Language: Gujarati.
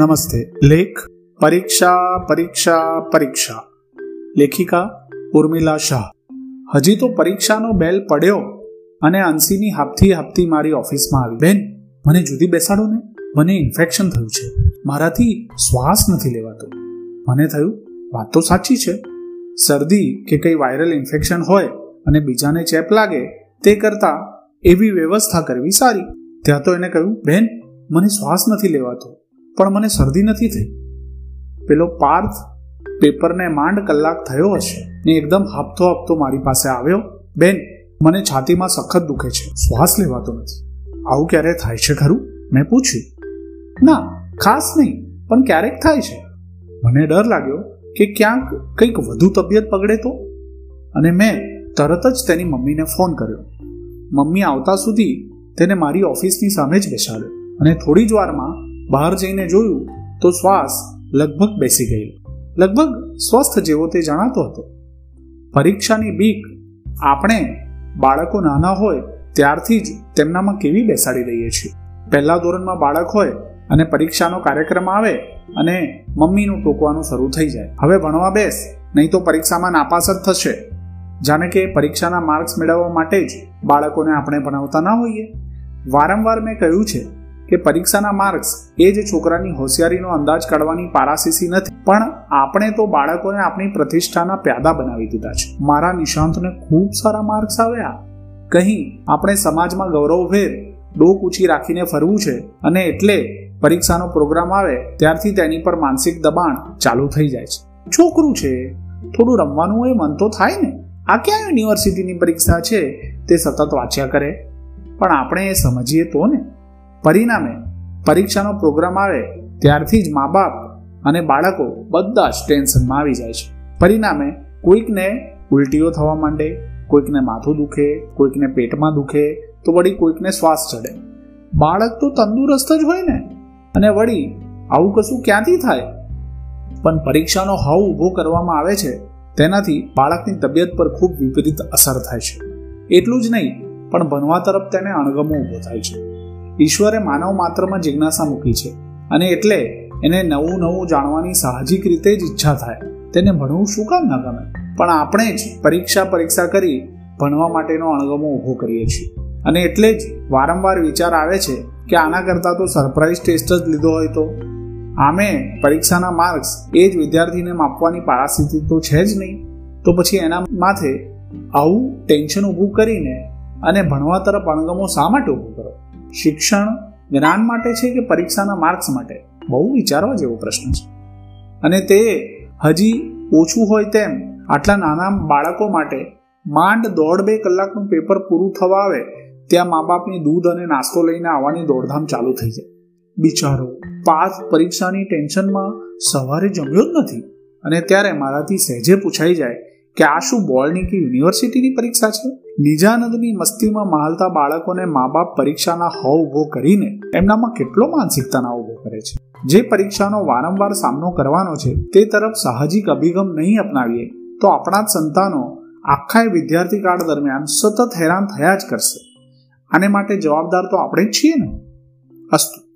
નમસ્તે લેખ પરીક્ષા પરીક્ષા પરીક્ષા લેખિકા ઉર્મિલા શાહ હજી તો પરીક્ષાનો બેલ પડ્યો અને અંશીની હાપથી હાપથી મારી ઓફિસમાં આવી. બેન, મને જુદી બેસાડો ને મને ઇન્ફેક્શન થયું છે. મારાથી શ્વાસ નથી લેવાતો. મને થયું, વાત તો સાચી છે. શરદી કે કંઈ વાયરલ ઇન્ફેક્શન હોય અને બીજાને ચેપ લાગે, તે કરતાં એવી વ્યવસ્થા કરવી સારી. ત્યાં તો એને કહ્યું, બેન, મને શ્વાસ નથી લેવાતો. પણ મને શરદી નથી થઈ. પેલો પાર્થ પેપરને માંડ કલાક થયો હશે ને એકદમ હાપતો હાપતો મારી પાસે આવ્યો. બેન, મને છાતીમાં સખત દુખે છે. શ્વાસ લેવાતો નથી. આવું ક્યારે થાય છે ખરું? મેં પૂછ્યું. ના, ખાસ નહીં, પણ ક્યારેક થાય છે. મને ડર લાગ્યો કે ક્યાંક કંઈક વધુ તબિયત પગડે તો? અને મેં તરત જ તેની મમ્મીને ફોન કર્યો. મમ્મી આવતા સુધી તેને મારી ઓફિસની સામે જ બેસાડ્યો. અને થોડી જ વારમાં બહાર જઈને જોયું તો શ્વાસ લગભગ બેસી ગયેલો લગભગ સ્વસ્થ જેવો તે જણાતો હતો. પરીક્ષાની બીક આપણે બાળકો નાના હોય ત્યારથી જ તેમનામાં કેવી બેસાડી દઈએ છીએ. પહેલા ધોરણમાં બાળક હોય અને પરીક્ષાનો કાર્યક્રમ આવે અને મમ્મીનું ટોકવાનું શરૂ થઈ જાય. હવે ભણવા બેસ, નહીં તો પરીક્ષામાં નાપાસ જ થશે. જાણે કે પરીક્ષાના માર્ક્સ મેળવવા માટે જ બાળકોને આપણે ભણાવતા ના હોઈએ. વારંવાર મેં કહ્યું છે કે પરીક્ષાના માર્ક્સ એ જ છોકરાની હોશિયારીનો અંદાજ કાઢવાની પારાસીસી નથી. પણ આપણે તો બાળકોને આપણી પ્રતિષ્ઠાના પ્યાદા બનાવી દીધા છે. મારા નિશાંતને ખૂબ સારા માર્ક્સ આવ્યા. કહી, આપણે સમાજમાં ગૌરવભેર ડોક ઊંચી રાખીને ફરવું છે અને એટલે પરીક્ષાનો પ્રોગ્રામ આવે, ત્યારથી તેની પર માનસિક દબાણ ચાલુ થઈ જાય છે. છોકરું છે? થોડું રમવાનું એ મન તો થાય ને. આ ક્યાં યુનિવર્સિટીની પરીક્ષા છે? તે સતત વાંચ્યા કરે. પણ આપણે એ સમજીએ તો ને. પરિણામે પરીક્ષાનો પ્રોગ્રામ આવે ત્યારથી જ મા બાપ અને બાળકો બધા જ ટેન્શનમાં આવી જાય છે. પરિણામે કોઈકને ઉલટીઓ થવા માંડે, કોઈકને માથું દુખે, કોઈકને પેટમાં દુખે, તો વળી કોઈકને શ્વાસ ચડે. બાળક તો તંદુરસ્ત જ હોય ને, અને વળી આવું કશું ક્યાંથી થાય? પણ પરીક્ષાનો હાવ ઊભો કરવામાં આવે છે, તેનાથી બાળકની તબિયત પર ખૂબ વિપરીત અસર થાય છે. એટલું જ નહીં, પણ ભણવા તરફ તેને અણગમો ઊભો થાય છે. ઈશ્વરે માનવ માત્રમાં જિજ્ઞાસા મૂકી છે અને એટલે એને નવું નવું જાણવાની સાહજિક રીતે જ ઈચ્છા થાય. તેને ભણવું શું કામ ન ગમે? પણ આપણે જ પરીક્ષા પરીક્ષા કરી ભણવા માટેનો અણગમો ઊભો કરીએ છીએ. અને એટલે જ વારંવાર વિચાર આવે છે કે આના કરતાં તો સરપ્રાઇઝ ટેસ્ટ જ લીધો હોય તો. આમે પરીક્ષાના માર્ક્સ એ જ વિદ્યાર્થીને માપવાની પારાસ્થિતિ તો છે જ નહીં. તો પછી એના માથે આવું ટેન્શન ઊભું કરીને અને ભણવા તરફ અણગમો શા માટે ઊભું? શિક્ષણ જ્ઞાન માટે છે કે પરીક્ષાના માર્ક્સ માટે? બહુ વિચારવા જેવો પ્રશ્ન છે. અને તે હજી ઓછું હોય તેમ આટલા નાના બાળકો માટે માંડ દોઢ બે કલાકનું પેપર પૂરું થવા આવે, ત્યાં મા બાપની દૂધ અને નાસ્તો લઈને આવવાની દોડધામ ચાલુ થઈ જાય. બિચારો પાસ પરીક્ષાની ટેન્શનમાં સવારે જમ્યો જ નથી. અને ત્યારે મારાથી સહેજે પૂછાઈ જાય કે આ શું બોર્ડની કે યુનિવર્સિટીની પરીક્ષા છે? નિજાનંદની મસ્તીમાં માલતા બાળકોને મા બાપ પરીક્ષાના હવ ઊભો કરીને એમનામાં કેટલો માનસિક તણાવ ઊભો કરે છે? જે પરીક્ષાનો વારંવાર સામનો કરવાનો છે, તે તરફ સાહજિક અભિગમ નહીં અપનાવીએ, તો આપણા જ સંતાનો આખા વિદ્યાર્થી કાળ દરમિયાન સતત હેરાન થયા જ કરશે. આને માટે જવાબદાર તો આપણે જ છીએ ને? અસ્તુ